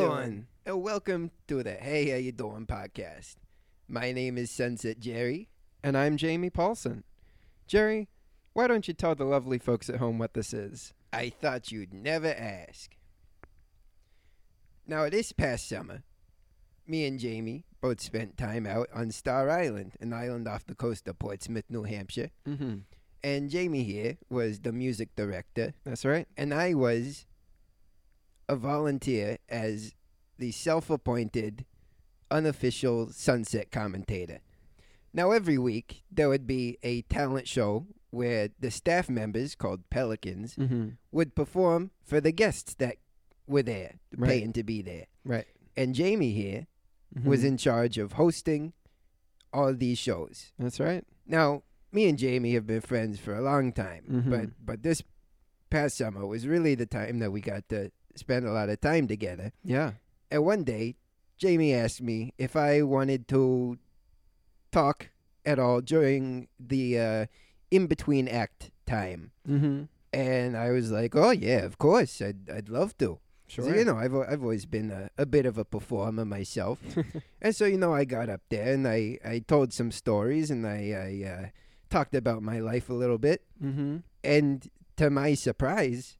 doing? And welcome to the Hey, how you doing podcast. My name is Sunset Jerry. And I'm Jamie Polson. Jerry, why don't you tell the lovely folks at home what this is? I thought you'd never ask. Now, this past summer, me and Jamie both spent time out on Star Island, an island off the coast of Portsmouth, New Hampshire. Mm-hmm. And Jamie here was the music director, That's right. and I was a volunteer as the self appointed unofficial sunset commentator. Now, every week there would be a talent show where the staff members, called Pelicans, Mm-hmm. would perform for the guests that were there, Right. paying to be there. Right. And Jamie here Mm-hmm. was in charge of hosting all these shows. That's right. Now, me and Jamie have been friends for a long time, Mhm. but but this past summer was really the time that we got to spend a lot of time together. Yeah. And one day, Jamie asked me if I wanted to talk at all during the uh, in between act time, Mm-hmm. and I was like, "Oh yeah, of course, I'd I'd love to." Sure. So, you know, I've I've always been a, a bit of a performer myself, and so you know, I got up there and I, I told some stories and I I uh, talked about my life a little bit, mm-hmm. and to my surprise,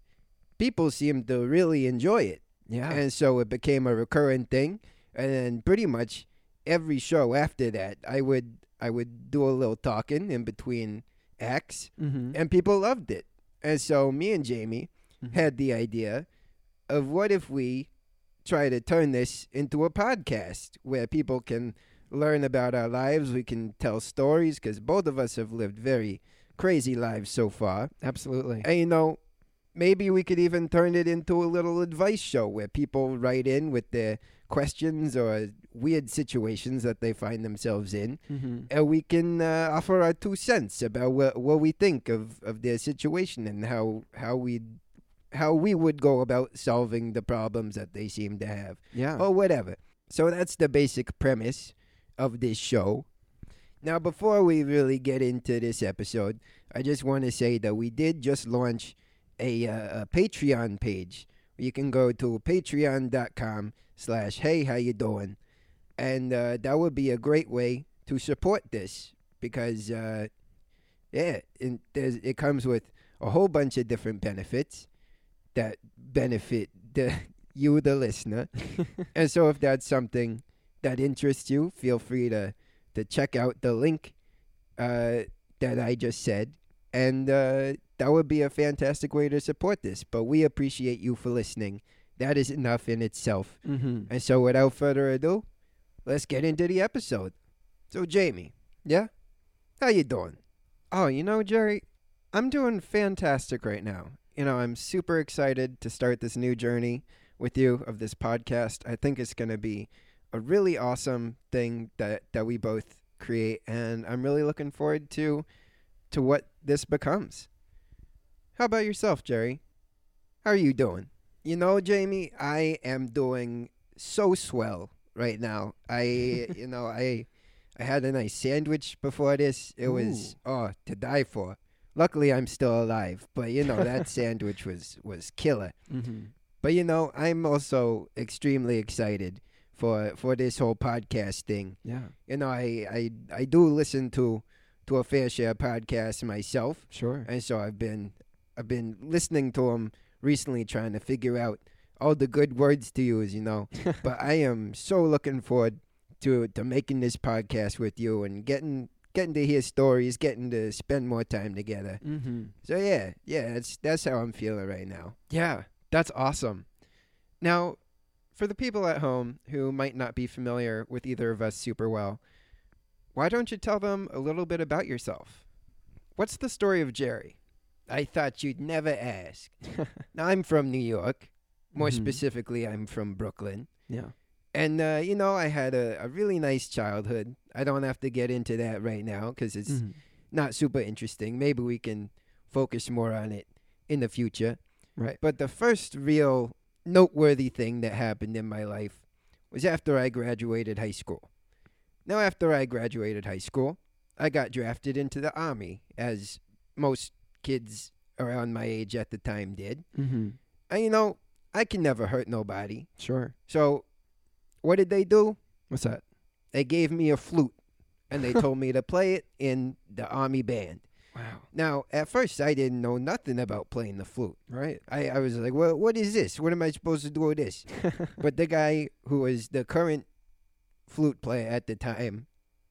people seemed to really enjoy it, Yeah. and so it became a recurrent thing, and then pretty much every show after that, I would I would do a little talking in between acts, mm-hmm. and people loved it, and so me and Jamie Mhm. had the idea of what if we try to turn this into a podcast where people can learn about our lives, we can tell stories because both of us have lived very crazy lives so far. Absolutely. And you know, maybe we could even turn it into a little advice show where people write in with their questions or weird situations that they find themselves in Mm-hmm. and we can uh, offer our two cents about what what we think of, of their situation and how how we how we would go about solving the problems that they seem to have Yeah. or whatever. So that's the basic premise of this show. Now, before we really get into this episode, I just want to say that we did just launch a, uh, a Patreon page. You can go to patreon.com slash hey how you doing? And uh, that would be a great way to support this because uh, yeah and there's, it comes with a whole bunch of different benefits that benefit the you the listener. And so if that's something that interests you feel free to to check out the link uh, that I just said. And uh, that would be a fantastic way to support this but we appreciate you for listening that is enough in itself mm-hmm. and so, without further ado, let's get into the episode. So, Jamie, Yeah. how you doing? Oh, you know, Jerry, I'm doing fantastic right now. You know, I'm super excited to start this new journey with you of this podcast. I think it's going to be a really awesome thing that that we both create and I'm really looking forward to to what this becomes. How about yourself, Jerry? How are you doing? You know, Jamie, I am doing so swell right now. I, you know, I, I had a nice sandwich before this. It was oh to die for. Luckily, I'm still alive, but you know that sandwich was was killer. Mm-hmm. But you know, I'm also extremely excited for for this whole podcast thing. Yeah, you know, I, I I do listen to to a fair share of podcasts myself, sure. and so I've been I've been listening to them recently, trying to figure out all the good words to use. You know, but I am so looking forward to to making this podcast with you and getting getting to hear stories, getting to spend more time together. mm-hmm. So yeah, yeah, that's that's how I'm feeling right now. Yeah, that's awesome. Now, for the people at home who might not be familiar with either of us super well, why don't you tell them a little bit about yourself? What's the story of Jerry? I thought you'd never ask. now I'm from New York. More Mhm. specifically, I'm from Brooklyn. Yeah. And uh, you know, I had a, a really nice childhood. I don't have to get into that right now because it's Mm-hmm. not super interesting. Maybe we can focus more on it in the future. Right. But the first real noteworthy thing that happened in my life was after I graduated high school. Now, after I graduated high school, I got drafted into the Army, as most kids around my age at the time did. Mm-hmm. And, you know, I can never hurt nobody. Sure. So, what did they do? What's that? They gave me a flute, and they told me to play it in the army band. Wow. Now, at first, I didn't know nothing about playing the flute. Right. I, I was like, well, what is this? What am I supposed to do with this? but the guy who was the current flute player at the time,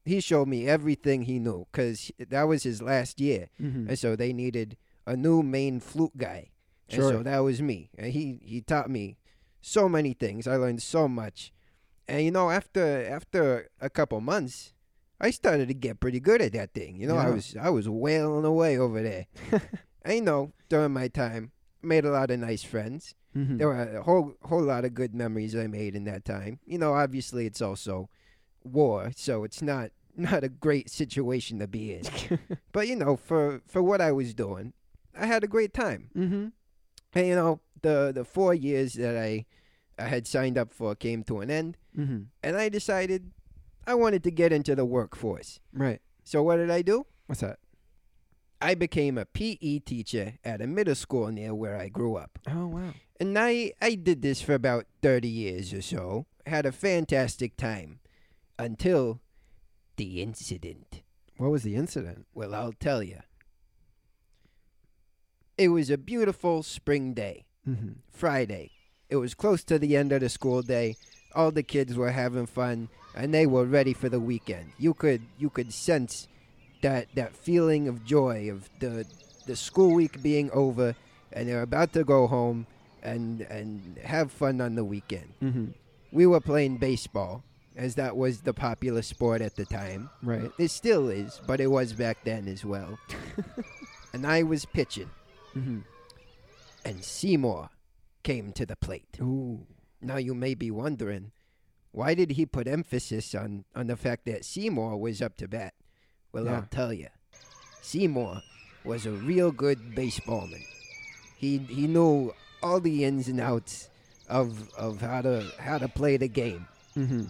he showed me everything he knew because that was his last year. mm-hmm. And so they needed a new main flute guy. And so that was me. And he, he taught me so many things. I learned so much. And you know, after after a couple months, I started to get pretty good at that thing. You know, I was I was wailing away over there. and you know, during my time, made a lot of nice friends. mm-hmm. There were a whole whole lot of good memories I made in that time. You know, obviously it's also war, so it's not not a great situation to be in. but you know, for for what I was doing, I had a great time. mm-hmm. And you know, the the four years that I I had signed up for came to an end, Mm-hmm. and I decided I wanted to get into the workforce. Right. So what did I do? What's that? I became a PE teacher at a middle school near where I grew up. Oh wow. And I, I did this for about 30 years or so. Had a fantastic time. Until the incident. What was the incident? Well, I'll tell you. It was a beautiful spring day, Mm-hmm. Friday. It was close to the end of the school day. All the kids were having fun and they were ready for the weekend. You could you could sense that that feeling of joy of the the school week being over and they're about to go home and and have fun on the weekend. Mm-hmm. We were playing baseball as that was the popular sport at the time. Right. It still is, but it was back then as well. and I was pitching Mm-hmm. and Seymour came to the plate. Ooh. Now you may be wondering, why did he put emphasis on, on the fact that Seymour was up to bat? Well, Yeah. I'll tell you. Seymour was a real good baseballman. He he knew all the ins and outs of of how to how to play the game. Mm-hmm.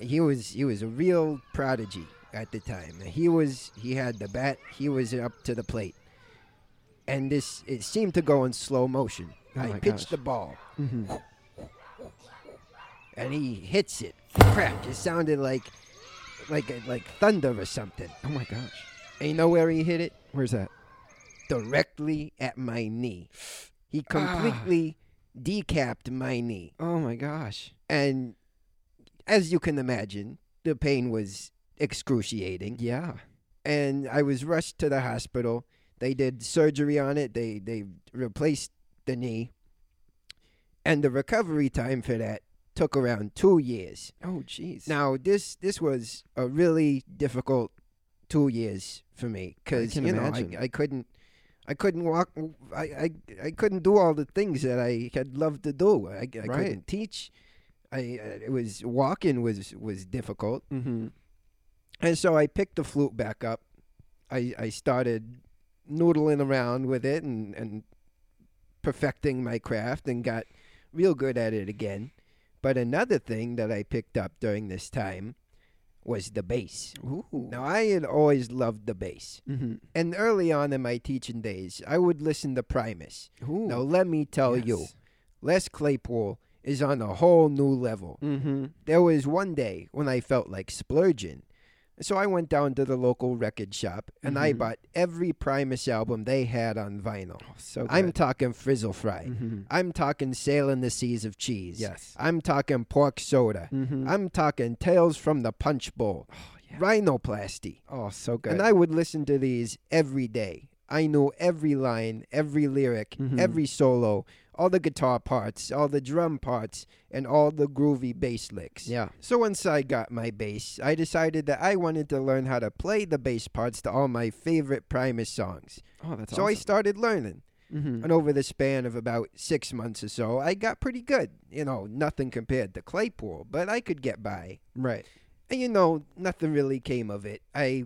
He was he was a real prodigy at the time. He was he had the bat. He was up to the plate, and this it seemed to go in slow motion. Oh I pitched gosh. the ball Mm-hmm. and he hits it. Crap! It sounded like like like thunder or something. Oh my gosh. And you know where he hit it? Where's that? Directly at my knee. He Ah. completely decapped my knee. Oh my gosh. And as you can imagine, the pain was excruciating. Yeah. And I was rushed to the hospital. They did surgery on it. They they replaced the knee. And the recovery time for that took around 2 years. Oh jeez. Now this this was a really difficult two years for me because can you know I. I couldn't I couldn't walk I, I I couldn't do all the things that I had loved to do. I, I Right. couldn't teach. I uh, it was walking was was difficult, Mm-hmm. and so I picked the flute back up. I I started noodling around with it and and perfecting my craft and got real good at it again. But another thing that I picked up during this time was the bass. Ooh. Now I had always loved the bass. Mm-hmm. And early on in my teaching days, I would listen to Primus. Ooh. Now let me tell you, Les Claypool is on a whole new level. Mm-hmm. There was one day when I felt like splurging. So I went down to the local record shop and I Mhm. bought every Primus album they had on vinyl. Oh, so I'm talking Frizzle Fry. mm-hmm. I'm talking Sailing the Seas of Cheese. Yes. I'm talking Pork Soda. Mm-hmm. I'm talking Tales from the Punch Bowl. oh, yeah. Rhinoplasty. oh, so good. And I would listen to these every day. I knew every line, every lyric, Mhm. every solo, all the guitar parts, all the drum parts, and all the groovy bass licks. yeah. So once I got my bass, I decided that I wanted to learn how to play the bass parts to all my favorite Primus songs. Oh, that's so I started learning. mm-hmm. And over the span of about six months or so, I got pretty good. You know, nothing compared to Claypool, but I could get by. Right. And you know, nothing really came of it. I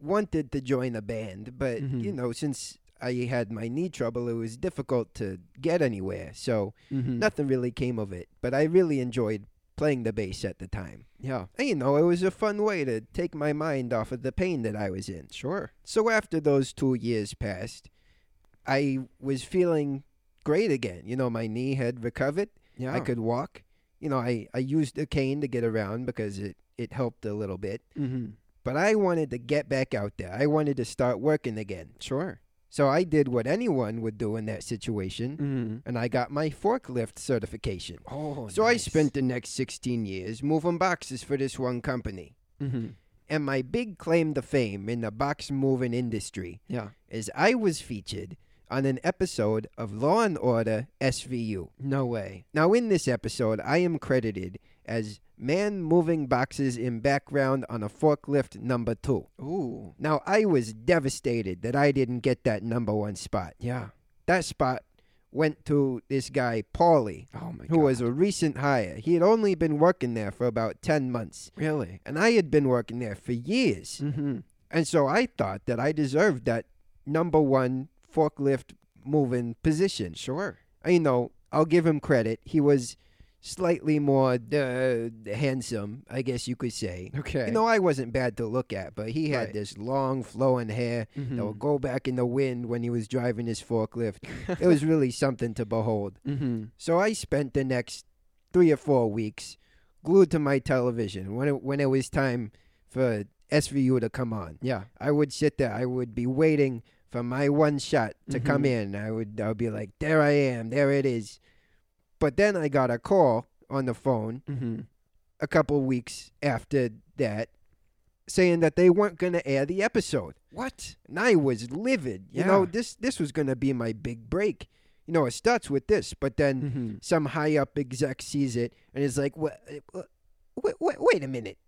wanted to join a band, but Mhm. you know, since I had my knee trouble, it was difficult to get anywhere. So Mm-hmm. nothing really came of it. But I really enjoyed playing the bass at the time. Yeah. And you know, it was a fun way to take my mind off of the pain that I was in. Sure. So after those two years passed, I was feeling great again. You know, my knee had recovered. Yeah. I could walk. You know, I, I used a cane to get around because it, it helped a little bit. Mm-hmm. But I wanted to get back out there. I wanted to start working again. Sure. So I did what anyone would do in that situation, Mm-hmm. and I got my forklift certification. Oh, So I spent the next 16 years moving boxes for this one company. Mm-hmm. And my big claim to fame in the box moving industry Yeah. is I was featured on an episode of Law and Order SVU. No way. Now, in this episode, I am credited as man moving boxes in background on a forklift number two. Ooh. Now, I was devastated that I didn't get that number one spot. Yeah. That spot went to this guy, Paulie, Oh who god. was a recent hire. He had only been working there for about 10 months, really. and I had been working there for years. Mm-hmm. And so I thought that I deserved that number one forklift moving position. Sure. You know, I'll give him credit. He was slightly more uh, handsome, I guess you could say. Okay. You know, I wasn't bad to look at, but he had Right. this long flowing hair that Mhm. would go back in the wind when he was driving his forklift. it was really something to behold. Mm-hmm. So I spent the next three or four weeks glued to my television when it, when it was time for SVU to come on. Yeah. I would sit there. I would be waiting for my one shot to come Mhm. in. I would I would be like, there I am, there it is. But then I got a call on the phone Mm-hmm. a couple weeks after that saying that they weren't going to air the episode. What? And I was livid. You know, this this was going to be my big break. You know, it starts with this, but then Mm-hmm. some high up exec sees it and is like, "What? Wait, wait, wait a minute.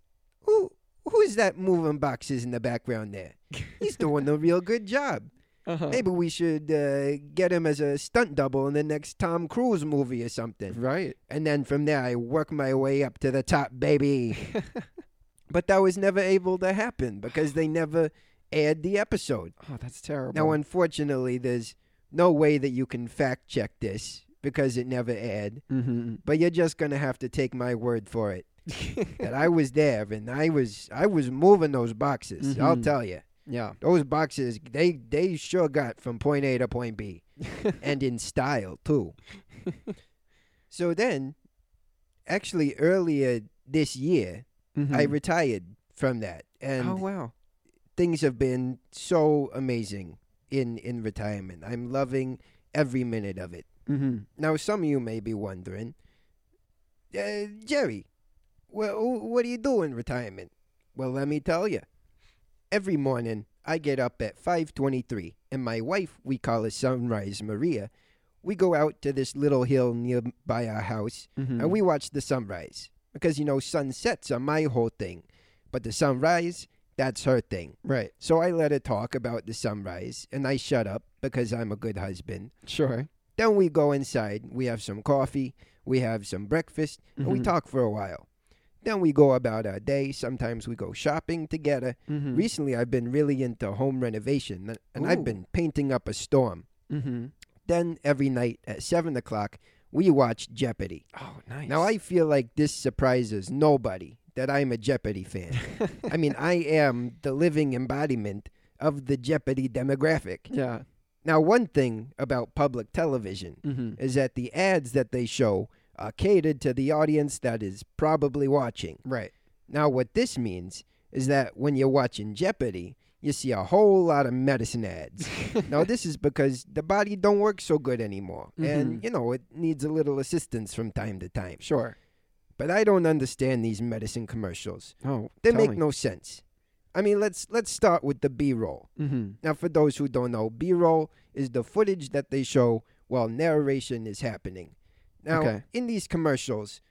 Who who's that moving boxes in the background there? He's doing a real good job. Uh-huh. Maybe we should uh, get him as a stunt double in the next Tom Cruise movie or something." Right. And then from there, I work my way up to the top, baby. but that was never able to happen because they never aired the episode. Oh, that's terrible. Now, unfortunately, there's no way that you can fact check this because it never aired. mm-hmm. But you're just gonna have to take my word for it that I was there and I was I was moving those boxes. I'll Mhm. tell you, yeah. those boxes they they sure got from point A to point B, and in style too. so then, actually, earlier this year, Mhm. I retired from that, and oh wow. things have been so amazing in in retirement. I'm loving every minute of it. Mm-hmm. Now, some of you may be wondering, uh, Jerry, well, what do you do in retirement? Well, let me tell you. Every morning, I get up at 5:23, and my wife, we call her Sunrise Maria, we go out to this little hill nearby our house, Mm-hmm. and we watch the sunrise because you know sunsets are my whole thing, but the sunrise, that's her thing. right. So I let her talk about the sunrise, and I shut up because I'm a good husband. Sure. Then we go inside. We have some coffee. We have some breakfast. And we Mhm. talk for a while. Then we go about our day. Sometimes we go shopping together. Mm-hmm. Recently, I've been really into home renovation, and- and I've been painting up a storm. mm-hmm. Then every night at 7 o'clock, we watch Jeopardy. Oh, nice. Now, I feel like this surprises nobody that I'm a Jeopardy fan. I mean, I am the living embodiment of the Jeopardy demographic. yeah. Now, one thing about public television Mm-hmm. is that the ads that they show are catered to the audience that is probably watching. Right. Now, what this means is that when you're watching Jeopardy, you see a whole lot of medicine ads. now, this is because the body don't work so good anymore, and Mhm. you know it needs a little assistance from time to time. Sure. But I don't understand these medicine commercials. Oh, They make me. no sense. I mean, let's let's start with the B-roll. Mm-hmm. Now, for those who don't know, B-roll is the footage that they show while narration is happening. Now, Okay. in these commercials,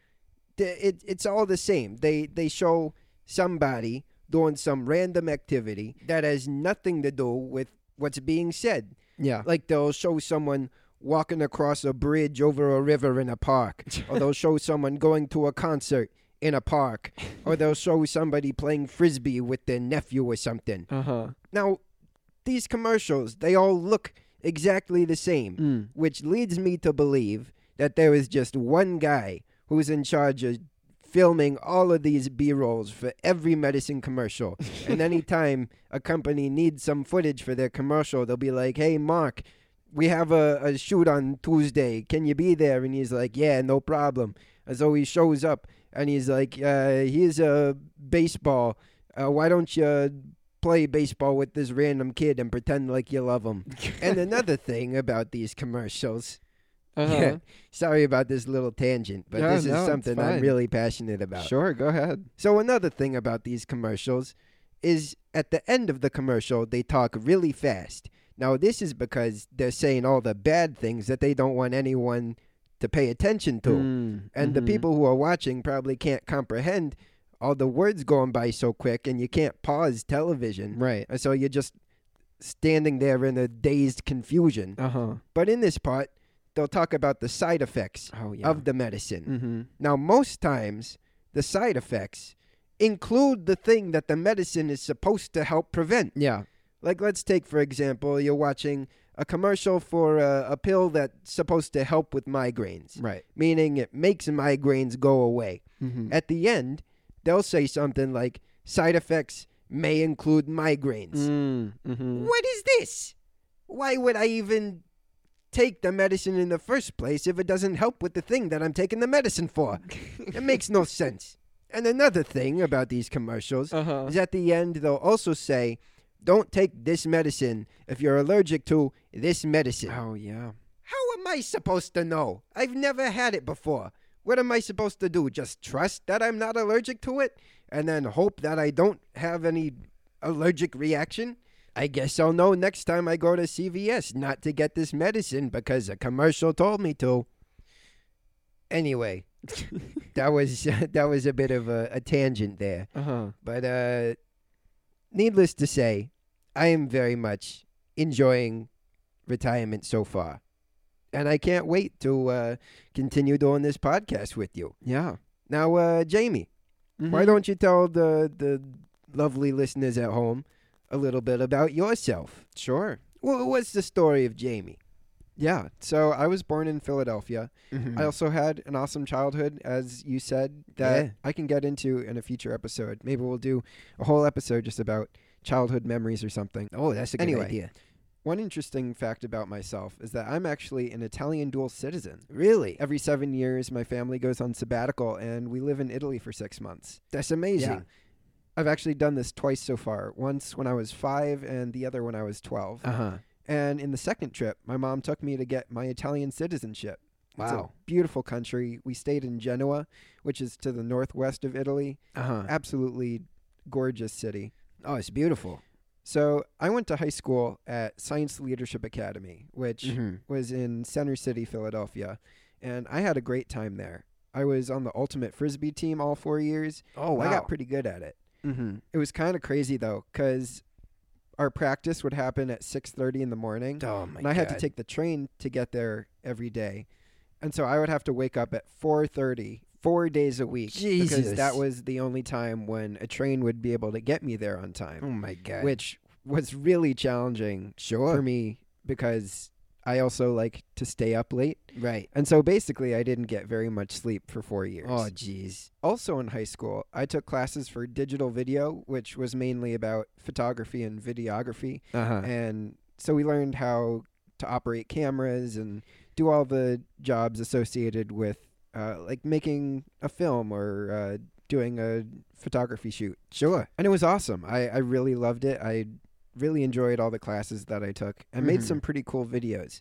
it, it's all the same. They they show somebody doing some random activity that has nothing to do with what's being said. Yeah. Like they'll show someone walking across a bridge over a river in a park, or they'll show someone going to a concert in a park, or they'll show somebody playing frisbee with their nephew or something. Uh huh. Now, these commercials, they all look exactly the same, Mm. which leads me to believe that there is just one guy who's in charge of filming all of these B-rolls for every medicine commercial. and anytime a company needs some footage for their commercial, they'll be like, "Hey, Mark, we have a, a shoot on Tuesday. Can you be there? And he's like, yeah, no problem. And so he shows up and he's like, uh, here's a baseball. Uh, why don't you play baseball with this random kid and pretend like you love him? and another thing about these commercials. Uh-huh. Yeah. Sorry about this little tangent, but this is it's something I'm really passionate about. Sure, go ahead. So another thing about these commercials is at the end of the commercial they talk really fast. Now this is because they're saying all the bad things that they don't want anyone to pay attention to. Mm, And the mhm. people who are watching probably can't comprehend all the words going by so quick and you can't pause television. Right. And so you're just standing there in a dazed confusion. Uh huh. But in this part, they'll talk about the side effects Oh yeah. of the medicine. mm-hmm. Now, most times, the side effects include the thing that the medicine is supposed to help prevent. Yeah. Like, let's take, for example, you're watching a commercial for a, a pill that's supposed to help with migraines, Right. meaning it makes migraines go away. Mm-hmm. At the end, they'll say something like, side effects may include migraines. Mm, mm-hmm. What is this? Why would I even take the medicine in the first place if it doesn't help with the thing that I'm taking the medicine for? it makes no sense. And another thing about these commercials Uh huh. is at the end they'll also say, "Don't take this medicine if you're allergic to this medicine." Oh yeah. How am I supposed to know? I've never had it before. What am I supposed to do? Just trust that I'm not allergic to it and then hope that I don't have any allergic reaction? I guess I'll know next time I go to CVS not to get this medicine because a commercial told me to. Anyway, that was that was a bit of a, a tangent there. Uh huh. But uh needless to say, I am very much enjoying retirement so far. And I can't wait to uh, continue doing this podcast with you. Yeah. Now, uh, Jamie, why Mhm. don't you tell the, the lovely listeners at home a little bit about yourself? Sure. Wha what's the story of Jamie? Yeah. So I was born in Philadelphia. Mm-hmm. I also had an awesome childhood, as you said, that Yeah. I can get into in a future episode. Maybe we'll do a whole episode just about childhood memories or something. oh, that's a good Anyway. idea. One interesting fact about myself is that I'm actually an Italian dual citizen. Really? Every seven years, my family goes on sabbatical, and we live in Italy for six months. That's amazing. Yeah. I've actually done this twice so far. Once when I was five, and the other when I was twelve. Uh huh. And in the second trip, my mom took me to get my Italian citizenship. It's a Wow. beautiful country. We stayed in Genoa, which is to the northwest of Italy. Uh huh. Absolutely gorgeous city. Oh, it's beautiful. So I went to high school at Science Leadership Academy, which Mhm. was in Center City, Philadelphia, and I had a great time there. I was on the ultimate frisbee team all four years. Oh, wow. I got pretty good at it. Mm-hmm. It was kind of crazy though, because our practice would happen at six thirty in the morning, Oh my and I had to take the train to get there every day, and so I would have to wake up at four thirty four days a week because that was the only time when a train would be able to get me there on time. Oh my god. which was really challenging sure. for me because I also like to stay up late. Right. And so basically, I didn't get very much sleep for four years. Oh jeez. Also in high school, I took classes for digital video, which was mainly about photography and videography. Uh huh. And so we learned how to operate cameras and do all the jobs associated with uh, like making a film or uh, doing a photography shoot. Sure. And it was awesome. I, I really loved it. I really enjoyed all the classes that I took and made Mhm. some pretty cool videos.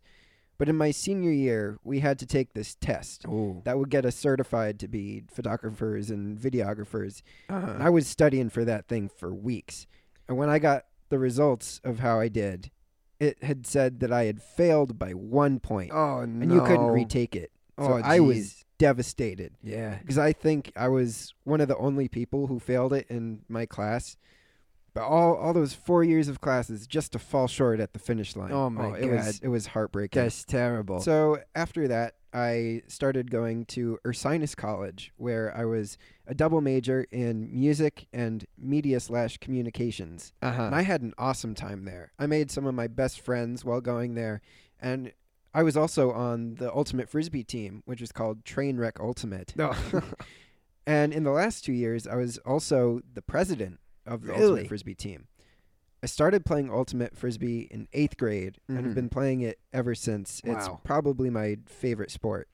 But in my senior year, we had to take this test Oh. that would get us certified to be photographers and videographers. Uh-huh. And I was studying for that thing for weeks. And when I got the results of how I did, it had said that I had failed by one point, oh no. and you couldn't retake it. So Oh, I was devastated Yeah. because I think I was one of the only people who failed it in my class. But all all those four years of classes just to fall short at the finish line. Oh, my it was it was heartbreaking. That's terrible. So after that, I started going to Ursinus College, where I was a double major in music and media slash communications. uh huh. And I had an awesome time there. I made some of my best friends while going there, and I was also on the Ultimate Frisbee team, which is called Trainwreck Ultimate. No. And in the last two years, I was also the president of the Really? Ultimate Frisbee team. I started playing ultimate frisbee in eighth grade and Mhm. have been playing it ever since. It's probably my favorite sport.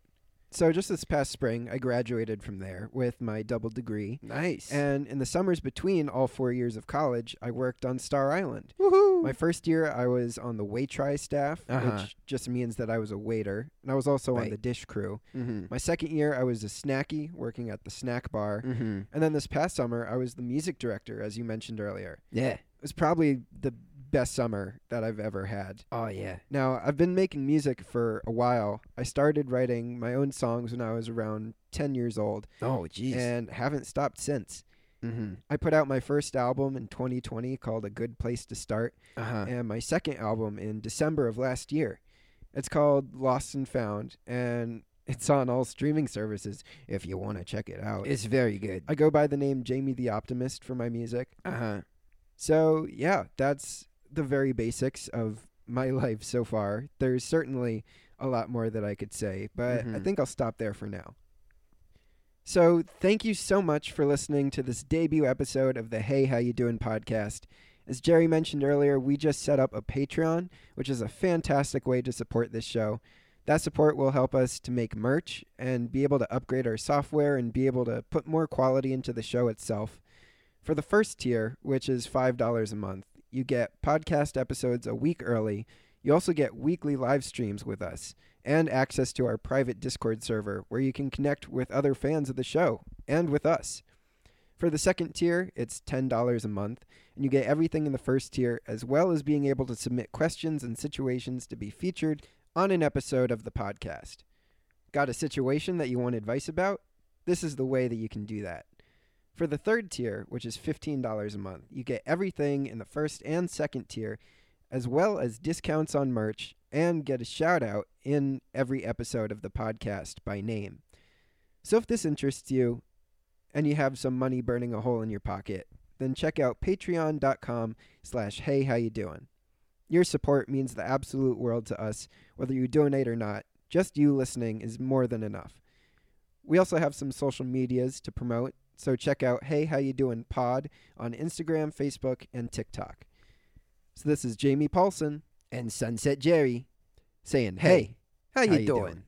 So just this past spring, I graduated from there with my double degree. Nice. And in the summers between all four years of college, I worked on Star Island. woohoo! My first year, I was on the waittry staff, Uh-huh. which just means that I was a waiter, and I was also on Right. the dish crew. mm-hmm. My second year, I was a snacky, working at the snack bar. Mm-hmm. And then this past summer, I was the music director, as you mentioned earlier. Yeah. It was probably the best summer that I've ever had. Oh yeah. Now, I've been making music for a while. I started writing my own songs when I was around 10 years old Oh jeez. and haven't stopped since. Mm-hmm. I put out my first album in 2020 called A Good Place to Start, Uh huh. and my second album in December of last year. It's called Lost and Found, and it's on all streaming services if you want to check it out. It's very good. I go by the name Jamie the Optimist for my music. Uh huh. So, yeah, that's the very basics of my life so far. There's certainly a lot more that I could say, but I Mhm. think I'll stop there for now. So, thank you so much for listening to this debut episode of the Hey How You Doing podcast. As Jerry mentioned earlier, we just set up a Patreon, which is a fantastic way to support this show. That support will help us to make merch and be able to upgrade our software and be able to put more quality into the show itself. For the first tier, which is $5 a month, you get podcast episodes a week early. You also get weekly live streams with us and access to our private Discord server where you can connect with other fans of the show and with us. For the second tier, it's $10 a month, and you get everything in the first tier as well as being able to submit questions and situations to be featured on an episode of the podcast. Got a situation that you want advice about? This is the way that you can do that. For the third tier, which is $15 a month, you get everything in the first and second tier, as well as discounts on merch, and get a shout out in every episode of the podcast by name. So if this interests you, and you have some money burning a hole in your pocket, then check out patreon.com slash hey how you doing. Your support means the absolute world to us, whether you donate or not. Just you listening is more than enough. We also have some social medias to promote, so check out Hey How You Doing Pod on Instagram, Facebook, and TikTok. So this is Jamie Polson And Sunset Jerry saying, Hey, "Hey, how, you, you doing? doing?